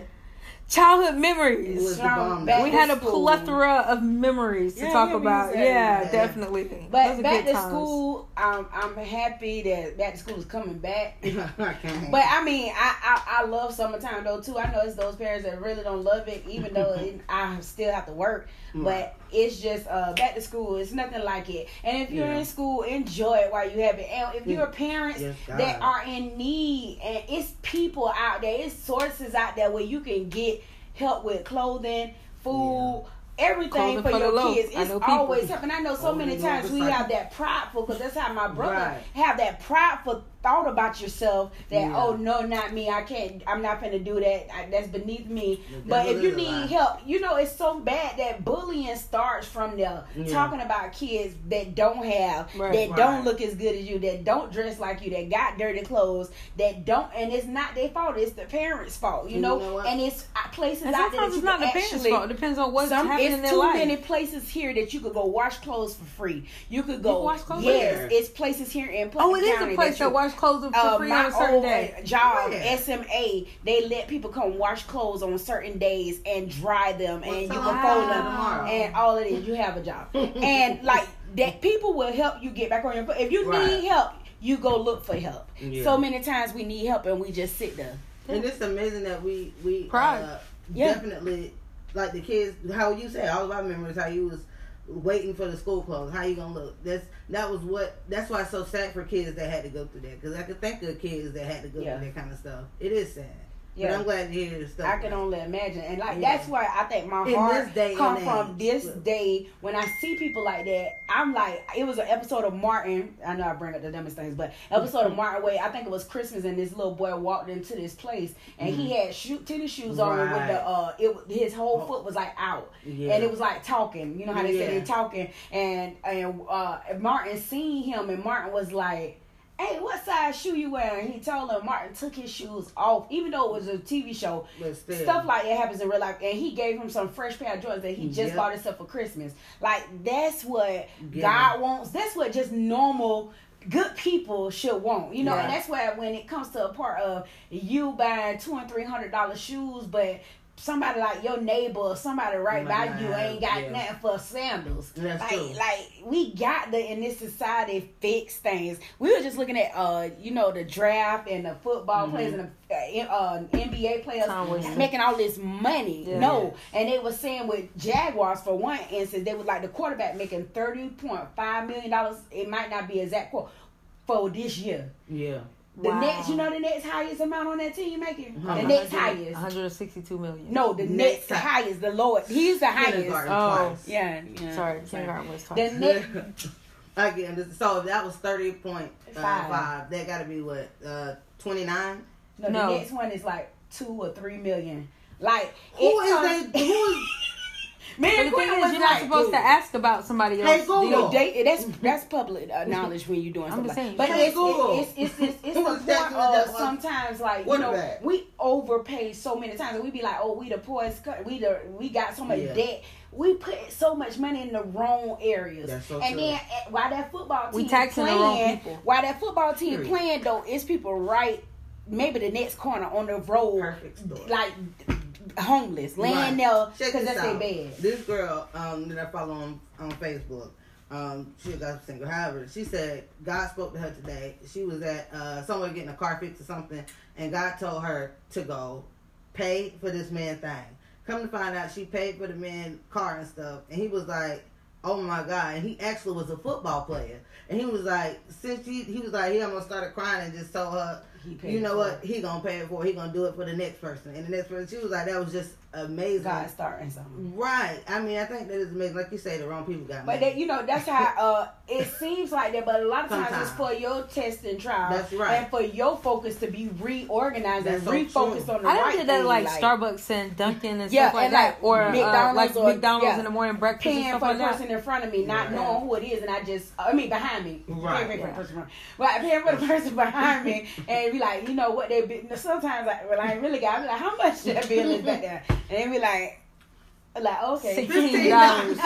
Childhood It memories. was the bomb. We had a school. plethora of memories to Yeah, talk yeah, about. used Yeah, that. definitely. But are back to times. school, um, I'm happy that back to school is coming back. I. But I mean, I, I I love summertime though too. I know it's those parents that really don't love it, even though it, I still have to work. But it's just uh, back to school. It's nothing like it. And if you're Yeah. in school, enjoy it while you have it. And if you're parents Yes, that are in need, and it's people out there, it's sources out there where you can get help with clothing, food. Everything Clothing for, for your low. kids. I It's know people. always helping. I know so Oh, many times we have that prideful because that's how my brother Right. have that prideful thought about yourself that Yeah. oh no not me I can't I'm not gonna do that I, that's beneath me The but if you need lie. help you know it's so bad that bullying starts from the Yeah. talking about kids that don't have Right. that Right. don't look as good as you that don't dress like you that got dirty clothes that don't and it's not their fault it's the parents fault you You know, know and it's uh, places And out there that sometimes you it's not the parents' fault. It depends on what's some, happening it's in their too life. many places here that you could go wash clothes for free. You could go can wash clothes Yes, where? it's places here in oh, Putnam it is County a place that you- wash clothes for uh, free my on a certain old day. job, Where? SMA, they let people come wash clothes on certain days and dry them, Well, and you can fold them, tomorrow. and all it is, you have a job, and like that, people will help you get back on your foot. If you Right. need help, you go look for help. Yeah. So many times we need help and we just sit there. And it's amazing that we we Pride. uh, Yeah. definitely like the kids. How you say all of our memories. How you was waiting for the school clothes. How you gonna look? That's that was what. That's why it's so sad for kids that had to go through that. Because I could think of kids that had to go Yeah. through that kind of stuff. It is sad. But I'm glad hear stuff. I can only imagine, and like Yeah. that's why I think my In heart come from age. this day when I see people like that. I'm like, it was an episode of Martin. I know I bring up the dumbest things, but episode of Martin where I think it was Christmas, and this little boy walked into this place, and he had shoe tennis shoes on with Mm-hmm. The uh, it his whole Oh. foot was like out, Yeah. and it was like talking. You know how they say Yeah. they talking, and and uh, Martin seen him, and Martin was like. Hey, what size shoe you wearing? He told him Martin took his shoes off, even though it was a TV show stuff like that happens in real life and he gave him some fresh pair of Jordans that he just Yep. bought himself for christmas like that's what Yeah. god wants that's what just normal good people should want you know Yeah. and that's why when it comes to a part of you buying two and three hundred dollar shoes but somebody like your neighbor or somebody right Might by you have- ain't got yeah. nothing for sandals That's like true. like we got to in this society fix things we were just looking at uh you know the draft and the football Mhm. players and the uh, uh, nba players making all this money. Yeah. No, and they were saying with Jaguars for one instance, they was like the quarterback making thirty point five million dollars. It might not be exact quote for this year. Yeah. The Wow. next, you know, the next highest amount on that team making How the next 100 highest. 162 million. No, the Next next, highest, the lowest. He's the highest. Kindergarten Oh. twice. Yeah, yeah. Sorry, kindergarten was talking. The twice. next, Again, this- so if that was thirty point uh, Five. five. That got to be what uh, twenty nine. no, No. the next one is like two or three million. Like Who it is comes- they? Who is? Me But and the thing is, you're not like, supposed to ask about somebody else. Hey, Google. deal. No, they, that's that's public knowledge when you're doing I'm like saying. But Hey, it's, Google. it's it's it's it's Who the point who that of sometimes like you know Quarterback. we overpay so many times and we be like oh we the poorest co- we the we got so much Yeah. debt we put so much money in the wrong areas so and true. then eh, while that football team We taxing the playing wrong while that football team Period. playing though it's people right maybe the next corner on the road Perfect story. like homeless laying Right. there because this that's their bed. This girl um, that I follow on, on Facebook, um, she got single. However, she said God spoke to her today. She was at uh, somewhere getting a car fixed or something, and God told her to go pay for this man thing. Come to find out, she paid for the man car and stuff, and he was like, "Oh my God!" And he actually was a football player, and he was like, "Since he he was like, he almost started crying and just told her." He You know what? it. He gonna pay it for. it. He gonna do it for the next person, and the next person. She was like, "That was just amazing." God starting something. Right. I mean, I think that is amazing. Like you say, the wrong people got But that, you know, that's how uh, it seems like that. But a lot of times Sometimes. it's for your test and trial, That's right. and for your focus to be reorganized That's and so refocused true. on the I done right did that thing, like, Starbucks and Dunkin' and Yeah, stuff like and, that, like, or uh, like or- McDonald's yeah. in the morning breakfast and paying stuff for like the that. person in front of me, not Right. knowing who it is, and I just, I mean, behind me, Right. paying for the person, in paying for the person behind me, and be like, you know what they be. Sometimes, I, well, I ain't really got. I be like, how much that bill is back there, and they be like, like okay, Sixteen dollars.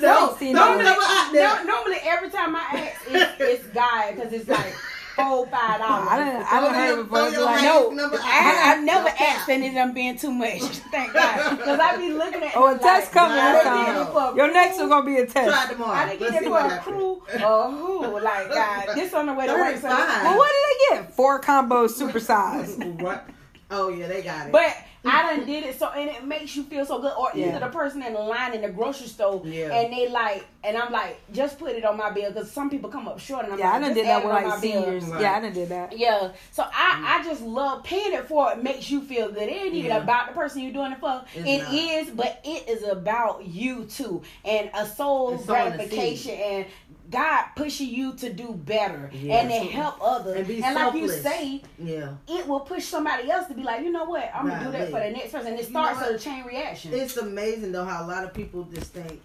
No, Sixteen normally, dollars. there. no, normally every time I ask, it's, it's guy because it's like four, five dollars. I didn't. I didn't heard it before. It's like, no, number I, I out. never No asked and it done being too much. Thank God, because I be looking at. oh, a test like, coming I this time. get it for a Your next crew. one gonna be a test. Try tomorrow. I didn't Let's get it for a crew or who. Like God, this on the way to work. So Well, what did they get? Four combos, supersized. What? Oh yeah, they got it. But I done did it so, and it makes you feel so good. Or Yeah. either the person in the line in the grocery store, Yeah. and they like, and I'm like, just put it on my bill because some people come up short, and I'm Yeah, I like, done just did that add with like seniors. Right. Yeah, I done did that. Yeah, so I mm. I just love paying it for. It makes you feel good. It ain't even Yeah. about the person you're doing it for. It's It not. is, but it is about you too, and a soul And gratification, and God pushing you to do better Yeah. and to help others. And be like you say, yeah, it will push somebody else to be like, you know what, I'm gonna do that Golly. for the next person. And it You know starts a chain reaction. it's amazing though how a lot of people just think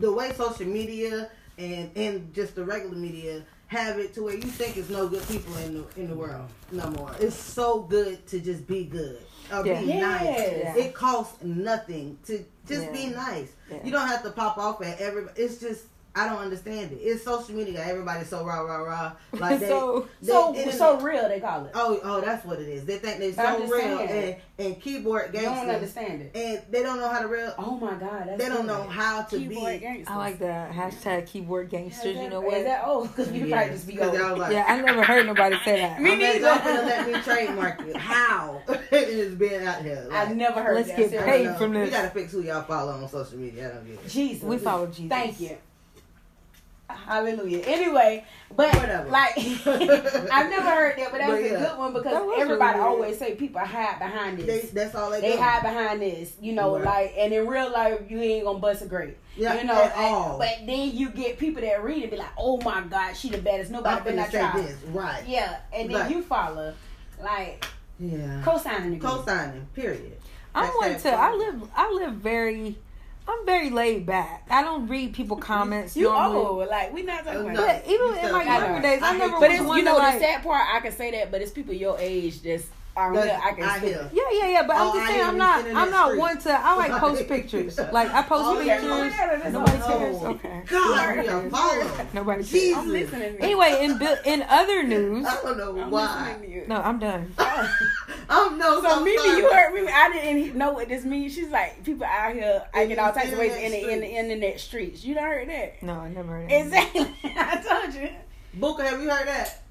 the way social media and and just the regular media have it to where you think it's no good people in the in the mm-hmm. world no more. It's so good to just be good or Yeah. be Yes. nice. Yeah. It costs nothing to just be nice. Yeah. You don't have to pop off at everybody. It's just I don't understand it. It's social media. Everybody's so rah rah rah. Like they, So- they- so internet- so real they call it. Oh, oh, that's what it is. They think they're so real and, and keyboard You don't gangsters, understand it. and they don't know how to real. Oh my God, that's They don't good. know how to Keyboard be. gangsters. I like the hashtag keyboard Is gangsters. that- You know Is what? that oh, old? Because we Yeah. probably just be 'Cause old. I like, Yeah, I never heard nobody say that. Me I'm neither. not gonna let me trademark it. How it is being out here. I've never heard Let's that. get paid don't know. from We gotta fix who y'all follow on social media. I don't get it. Jesus. We follow Jesus. Thank you. Hallelujah. Anyway, but Whatever. like I've never heard that, but that But was yeah. a good one because everybody really always say people hide behind They, this. that's all they, They do. hide behind this, you know, Right. like, and in real life, you ain't gonna bust a grape, Yeah, you know. at and- all. But then you get people that read it, be like, "Oh my God, she the baddest. Nobody been finna that say this. Right. Yeah, and then Right. you follow, like, Yeah. co-signing Co-signing. Period. I'm That's one that to. I live. I live very. I'm very laid back. I don't read people comments. You normally. old, like we not talking about. no. that. But even in my younger days, I, I never. But was it's one you to know like. the sad part. I can say that, but it's people your age that's Oh, on That's- I can I. Yeah, yeah, yeah. But Oh, I'm just saying, I'm not. I'm not street. one to. I like post pictures. Like I post Oh, yeah. pictures. That's Nobody all. cares. Okay. God, we. Nobody cares. Jesus. I'm listening. Anyway, in bi- in other news, I don't know I'm why. listening to you. no, I'm done. I'm no. So I'm Mimi, sorry. you heard me. I didn't know what this means. She's like people out here acting all types of ways in the in the Internet internet streets. You done heard that? No, I never heard. Of Exactly. I told you. Booker, have you heard that?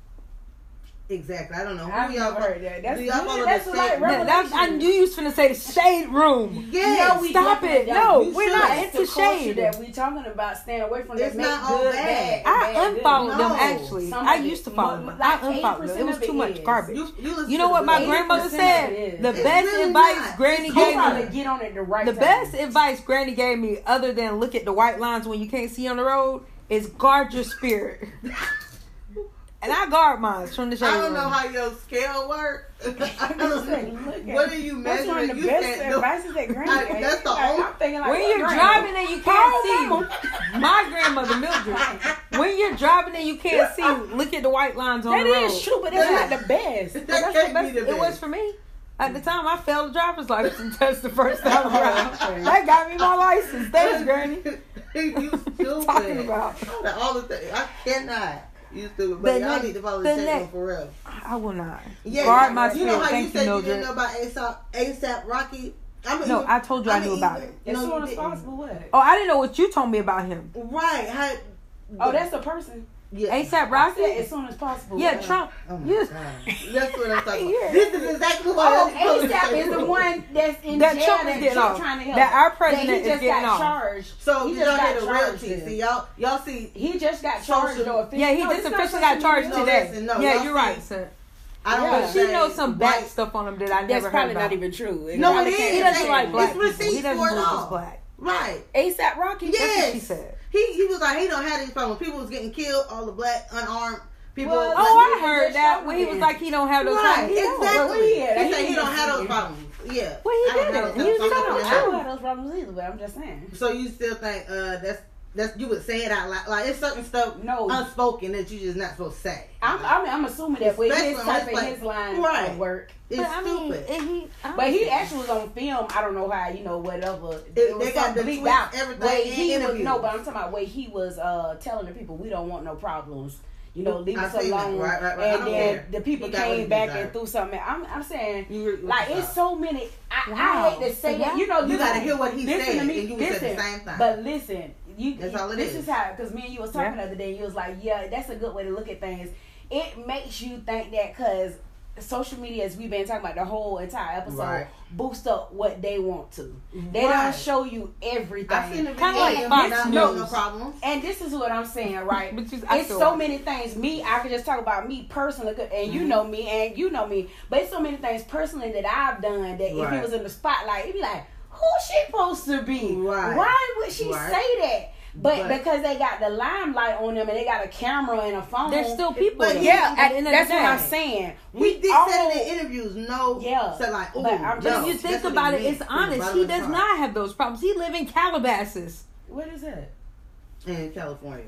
Exactly. I don't know who I've y'all never heard that. That's do y'all good. follow That's the like same- that, that, I knew you was finna say the shade room. Yes. No, we Stop it. No, You we're not That's into the shade. that we talking about. Staying away from that. It's Make not all bad. bad. I bad, good. unfollowed them No. actually. Some I used to follow mo- them. like I unfollowed them. It was of it too much is. garbage. You, you, You know what my grandmother said? The best really advice not. Granny It's You gave probably me. get on at the right The best advice Granny gave me, other than look at the white lines when you can't see on the road, is guard your spirit. and I guard mine from the shade I don't room. know how your scale works. I I'm don't just saying, know. look at What it. are you That's one measuring? of the You best can't advices that Granny I- that's the Like, only- I'm thinking like, when you're Granny? driving and you can't Oh, see, my grandmother Mildred. When you're driving and you can't see, look at the white lines on That the road. is true, but that's That- not the best. That That's the can't best- be the It was for me. At the time, I failed the driver's license test the first time around. That got me my license. Thanks, Granny. you What stupid. you talking about? All the things. I cannot. You stupid. The But y'all next- need to follow the the channel next- for real. I will not. Yeah, Guard you, my you know how Thank you said you, you didn't know about ASAP, ASAP Rocky? I mean, No, you- I told you I mean, knew about it. As no, soon you as didn't. what? Oh, I didn't know what you told me about him. Right. How, Oh, that's a person. Yeah. ASAP I said Rocky. as soon as possible. Yeah, Uh, Trump. Oh my You- God. That's what I'm talking Yeah. about. This is exactly what Oh, I'm supposed to ASAP is the one that's in That jail Trump is that getting Trump off. trying to help. That our That president he is just getting got off. charged. So he you just don't got hear the charged. realty. See y'all, y'all see. He just got Social- charged though. Yeah, he No, just officially got charged. No, today. listen, no, yeah, y'all you're see- right, son. I don't Yeah. But she knows some white- black stuff on him that I That's never heard probably about. not even true. No, probably it can't. He doesn't It's like true. black people. receipts He doesn't for it believe all. black. Right. ASAP Rocky. That's what Yes. she said. He he was like he don't have these problems. People was getting killed. All the black unarmed people. Well, Oh, Like, I heard that when he was like he don't have those Right, problems. He don't. exactly. Well, he he he said he didn't don't have those problems. Yeah. Well, he I don't did have it. those He was problems. telling I'm us. looking I at don't have those problems either, but I'm just saying. So you still think uh that's that's you would say it out loud like it's certain stuff No. unspoken that you just not supposed to say. I'm, I mean, I'm assuming that with Especially his on type his of like- his line Right. of work. It's But I mean, stupid. and he, But he actually was on film. I don't know how, you know, whatever. It, They- was they got something the tweets, out. everything, Way and he was no, but I'm talking about way he was uh telling the people we don't want no problems. You know, leave I us alone. Right, right, right. And then care. the people He got what came back deserved. and threw something. I'm, I'm saying, You re- like it's so many. I, Wow. I hate to say that. You know, You listen- gotta hear what he listen said, to me. and you would say the listen, same thing. But listen, you. That's all it this is. is how because me and you was talking Yeah. the other day. You was like, yeah, that's a good way to look at things. It makes you think that because social media, as we've been talking about the whole entire episode, Right. boost up what they want to. They Right. don't show you everything. I seen the Kinda like Fox not no, no News. problems. And this is what I'm saying, right? But it's so many things. Me, I could just talk about me personally, and Mm-hmm. you know me, and you know me. But it's so many things personally that I've done that if Right. it was in the spotlight, it'd be like, who she supposed to be? Right. Why would she Right. say that? But, But- because they got the limelight on them and they got a camera and a phone. There's still people. But yeah, At the end of that's what. I'm saying. We did all- say it in interviews. No, Yeah. said like, oh, But I'm But just- if you think about it, it's honest. He does not have those problems. He live in Calabasas, What is that? in California.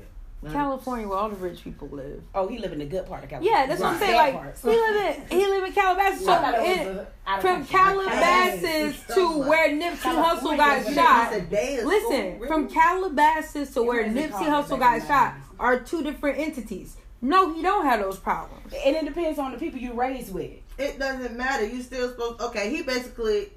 California, where all the rich people live. Oh, he live in the good part of California. Yeah, that's what I'm saying. That Like part. he live in he live in Calabasas. So I thought it was in- a- from. Oh, Calabasas to where Nipsey Hussle got shot. It's a day of Listen, school, from? Calabasas to where It wasn't Nipsey called Hussle got shot are two different entities. No, he don't have those problems. And it depends on the people you raised with. It doesn't matter. You still supposed. Okay, he basically.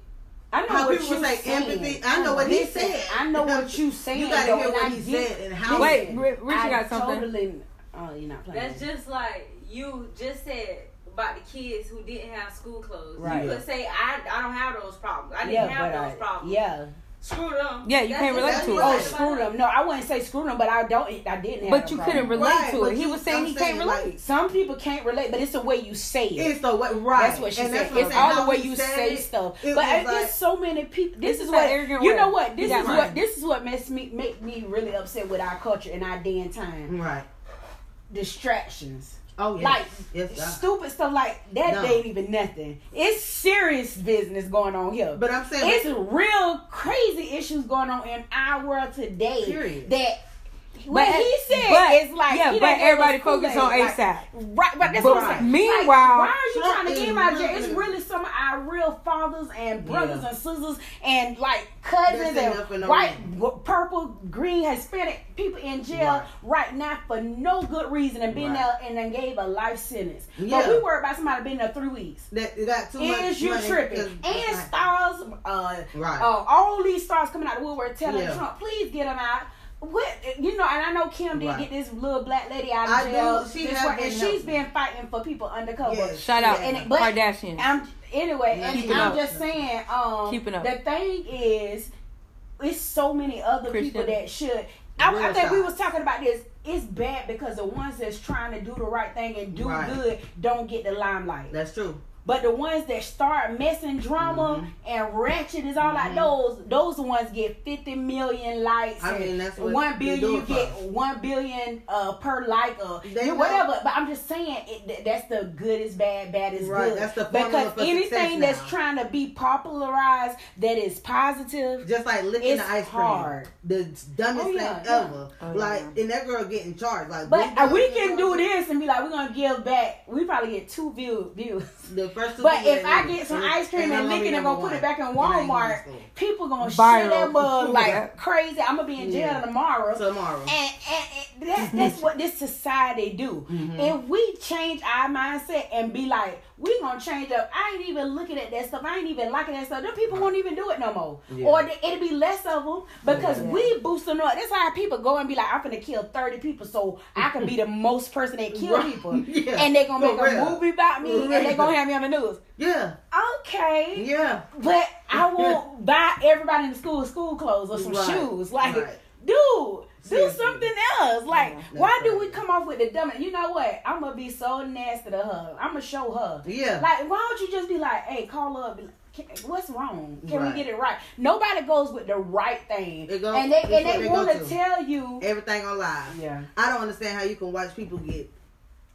I know How what people you say saying. empathy, I know what he said. I know what you saying. You gotta hear what I he said and how. Wait, Listen, Richard got something. Totally, oh, you're not playing. That's just like you just said about the kids who didn't have school clothes. Right. You could say I I don't have those problems. I didn't yeah, have those I, problems. yeah. Screw them. Yeah, you That's can't relate to it. Oh, what screw them. No, I wouldn't say screw them, but I don't. I didn't have. But you couldn't relate Right, to it. He was saying I'm he saying, can't like, relate. Some people can't relate, but it's the way you say it. It's the way, right. That's what she And said. what It's all the way you say it, stuff. it But was like- there's so many people. This, This is is what that arrogant you know. What this is got what this is what makes me make me really upset with our culture and our day and time. Right. Distractions. Oh, yes. Like yes, stupid stuff like that No. ain't even nothing. It's serious business going on here. But I'm saying, it's real crazy issues going on in our world today. Period. That what But- he said but- is like yeah, he but everybody us focus on Kool-Aid. Like, ASAP. Right, but that's But what I'm saying. meanwhile, like, why are you trying to get him out of jail? It's really some of our real fathers and brothers Yeah. and sisters and like cousins That's and no white, reason. purple, green, Hispanic people in jail right, now for no good reason and been Right. there and then gave a life sentence. Yeah. But we worry about somebody been there three weeks. that you got too much Is you money tripping? 'cause- And right. stars, uh, Right. uh, all these stars coming out of the woodwork telling Yeah. Trump, please get him out. What you know, and I know Kim did Right. get this little black lady out of I do. jail. She this has been and she's helping. been fighting for people undercover. Yes. Shout out And it- but- Kardashian. I'm anyway, Yeah, and keep it I'm up. just saying, um, Keep it up. the thing is, it's so many other people that should. I, I Real think we was talking about this. It's bad because the ones that's trying to do the right thing and do Right. good don't get the limelight. That's true. But the ones that start messing drama and ratchet is all like those. Those ones get fifty million likes. I and mean, that's what billion. You get for. one billion uh, per like or They you- whatever. But I'm just saying it, th- that's the good is bad, bad is Right, good. that's the because for anything that's now. trying to be popularized that is positive. Just like licking It's the ice cream. The dumbest Oh, yeah, thing yeah. ever. Oh, like, yeah. and that girl getting charged. Like, But this uh, we can do this and be like, we're gonna give back. We probably get two view, views. The first two But if I get some ice cream and, I'm lick it and number go put it back in And I ain't going to Walmart, school. people gonna Viral. share that mug Yeah. like crazy. I'm gonna be in jail Yeah. tomorrow. Tomorrow. and, and, and that, that's what this society do. Mhm. If we change our mindset and be like, we gonna change up. I ain't even looking at that stuff. I ain't even liking that stuff. Them people won't even do it no more. Yeah. Or it'll be less of them because Yeah. we boosting up. That's why people go and be like, I'm gonna kill 30 people so I can be the most person that kill Right. people. Yeah. And they gonna For make a movie about me and they gonna have me on the news. Yeah. Okay. Yeah. But I won't buy everybody in the school school clothes or some Right. shoes. Like, Right. dude, do something else. Like, why do we come off with the dumb? You know what? I'm gonna be so nasty to her. I'm gonna show her. Yeah. Like, why don't you just be like, hey, call up. be like, "Can- What's wrong? Can Right. we get it right? Nobody goes with the right thing, and they and they they want to to. tell you. Everything on live. Yeah, I don't understand how you can watch people get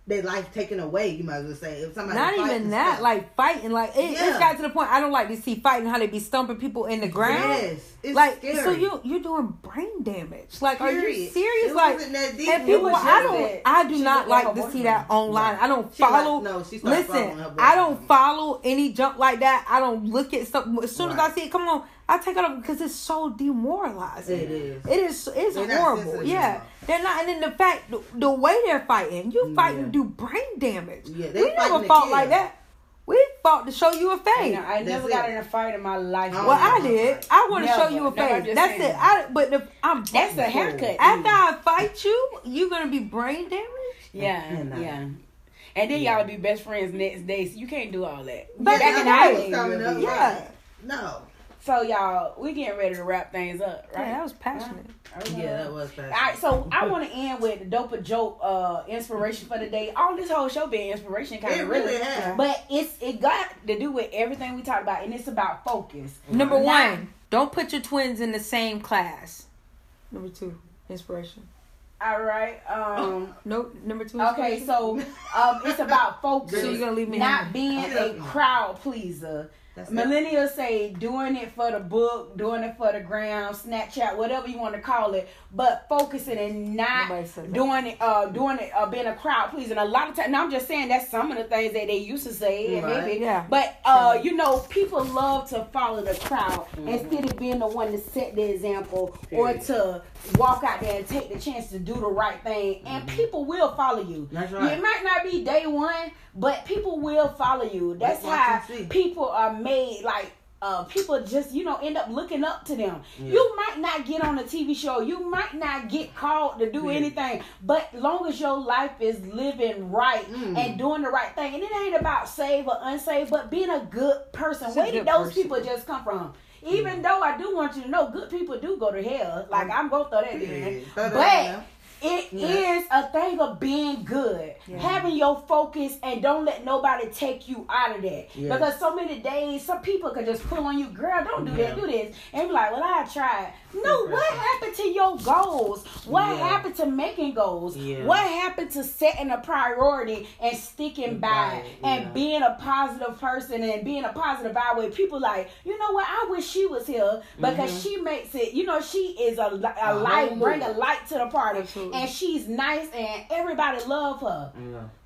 their life taken away. You might as well say if somebody Not even that, stuff. like fighting, like it, it's Yeah. got to the point. I don't like to see fighting how they be stumping people in the ground. Yes, it's like scary. so, you you're doing brain damage. Like, are you serious? It Like, wasn't that deep. and people, I don't, that I do she not like like to see that online. Right. I don't She follow. no, she started following her listen. I don't follow any junk like that. I don't look at something. As soon as I see it, come on, I take it off because it's so demoralizing. It is. It is. It's They're horrible. sensitive Yeah, enough. they're not. And then the fact, the, the way they're fighting, you fighting Yeah. do brain damage. Yeah, they we never fought like that. We fought to show you a You face. know, I never That's got it. in a fight in my life. I Well, I did. I want to show you a No, face. just That's saying. it. I but if I'm That's a haircut. After I fight you, you're gonna be brain damaged. Yeah, Yeah, yeah. And then y'all be best friends next day, so you can't do all that. Back Back in in the the day. day, coming up. Yeah. No. So y'all, we getting ready to wrap things up, right? Yeah, that was passionate. Yeah, that was fast. All right, so I want to end with the dope joke uh, inspiration for the day. All this whole show being inspiration, kind of really really, has. but it's it got to do with everything we talked about, and it's about focus. Number Not- one, don't put your twins in the same class. Number two, inspiration. All right. Um. No, number two. Okay, so um, it's about focus. So you're gonna leave me not hanging? being a crowd pleaser. That's it. Millennials say doing it for the book, doing it for the gram, Snapchat, whatever you want to call it, but focusing and not Nobody said that. doing it, uh, doing it, uh, being a crowd pleasing. A lot of times, now I'm just saying that's some of the things that they used to say, Right. maybe, Yeah. but uh, you know, people love to follow the crowd Mm-hmm. instead of being the one to set the example or to walk out there and take the chance to do the right thing, and people will follow you. Mm-hmm. That's right. It might not be day one, but people will follow you. That's how people are made. Like uh, people just you know end up looking up to them. Yeah. You might not get on a TV show. You might not get called to do Yeah. anything. But long as your life is living right Mm. and doing the right thing, and it ain't about save or unsave, but being a good person. It's Where did those person. people just come from? Even though I do want you to know, good people do go to hell. Like um, I'm gonna throw that in. But it Yeah. is a thing of being good, Yeah. having your focus, and don't let nobody take you out of that. Yeah. Because so many days, some people could just pull on you, girl, don't do that, do this, and be like, well, I tried. No, what happened to your goals? What Yeah. happened to making goals? Yeah. What happened to setting a priority and sticking by Right, and yeah. being a positive person and being a positive vibe with people like, you know what, I wish she was here because Mhm. she makes it, you know, she is a, a light, bring a light to the party Absolutely. and she's nice and everybody love her.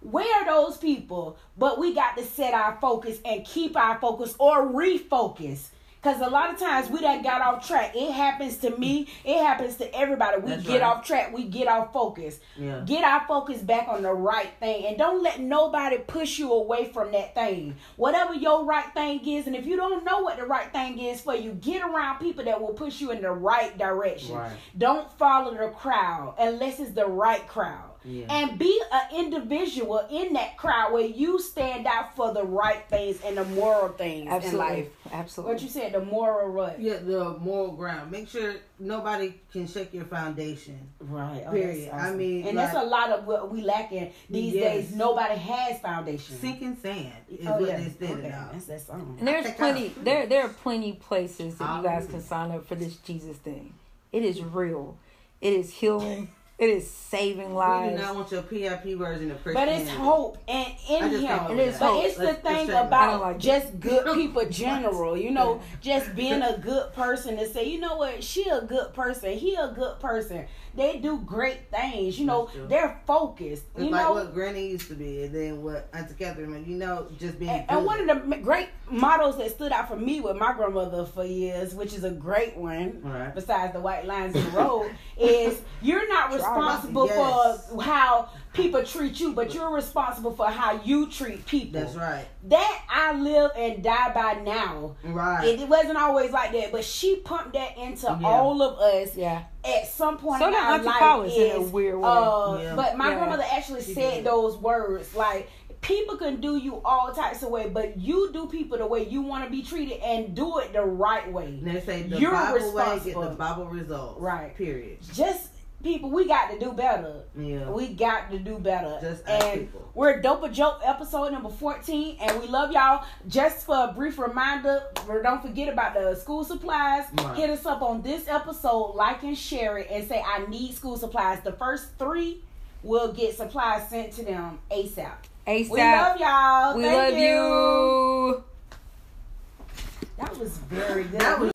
Where are those people? But we got to set our focus and keep our focus or refocus. Cause a lot of times we done got off track. It happens to me. It happens to everybody. We That's get right. off track. We get off focus. Yeah. Get our focus back on the right thing, and don't let nobody push you away from that thing. Whatever your right thing is, and if you don't know what the right thing is for you, get around people that will push you in the right direction. Right. Don't follow the crowd unless it's the right crowd. Yeah. And be an individual in that crowd where you stand out for the right things and the moral things in life. Absolutely. What you said, the moral what? Yeah, the moral ground. Make sure nobody can shake your foundation. Right. Oh, Period. that's I mean, and that's a lot of what we lacking these Yes. days. Nobody has foundation. Sinking sand is oh what yeah, they said okay. it. That's that song. And there's plenty out. there there are plenty places that you guys can sign up for this Jesus thing. It is real. It is healing. It is saving lives. We do not want your PIP version of But it's hope and in him. can't go It with is that. But hope. it's the Let's- let's thing check it out. I about like just good people general, you know, just being a good person to say, you know what, she a good person, he a good person. They do great things, you know, they're focused, It's you like know. what Granny used to be, and then what Auntie Catherine, you know, just being. And, good. and one of the great mottos that stood out for me with my grandmother for years, which is a great one, Right. besides the white lines in the road, is you're not responsible Yes. for how people treat you, but you're responsible for how you treat people. That's right. That I live and die by now. Right. It, it wasn't always like that, but she pumped that into Yeah. all of us yeah. at some point So in our Auntie life. Powers in a is, weird way. Uh, Yeah. But my Yeah. grandmother actually She said did. those words like. People can do you all types of way, but you do people the way you want to be treated and do it the right way. And they say the You're Bible way get the Bible results. Right. Period. Just people, we got to do better. Yeah. We got to do better. Just and people. we're Dope a Joke episode number 14, and we love y'all. Just for a brief reminder, or don't forget about the school supplies. Right. Hit us up on this episode, like and share it, and say, I need school supplies. The first three will get supplies sent to them ASAP. ASAP. We love y'all. We Thank love you. That was very good. That was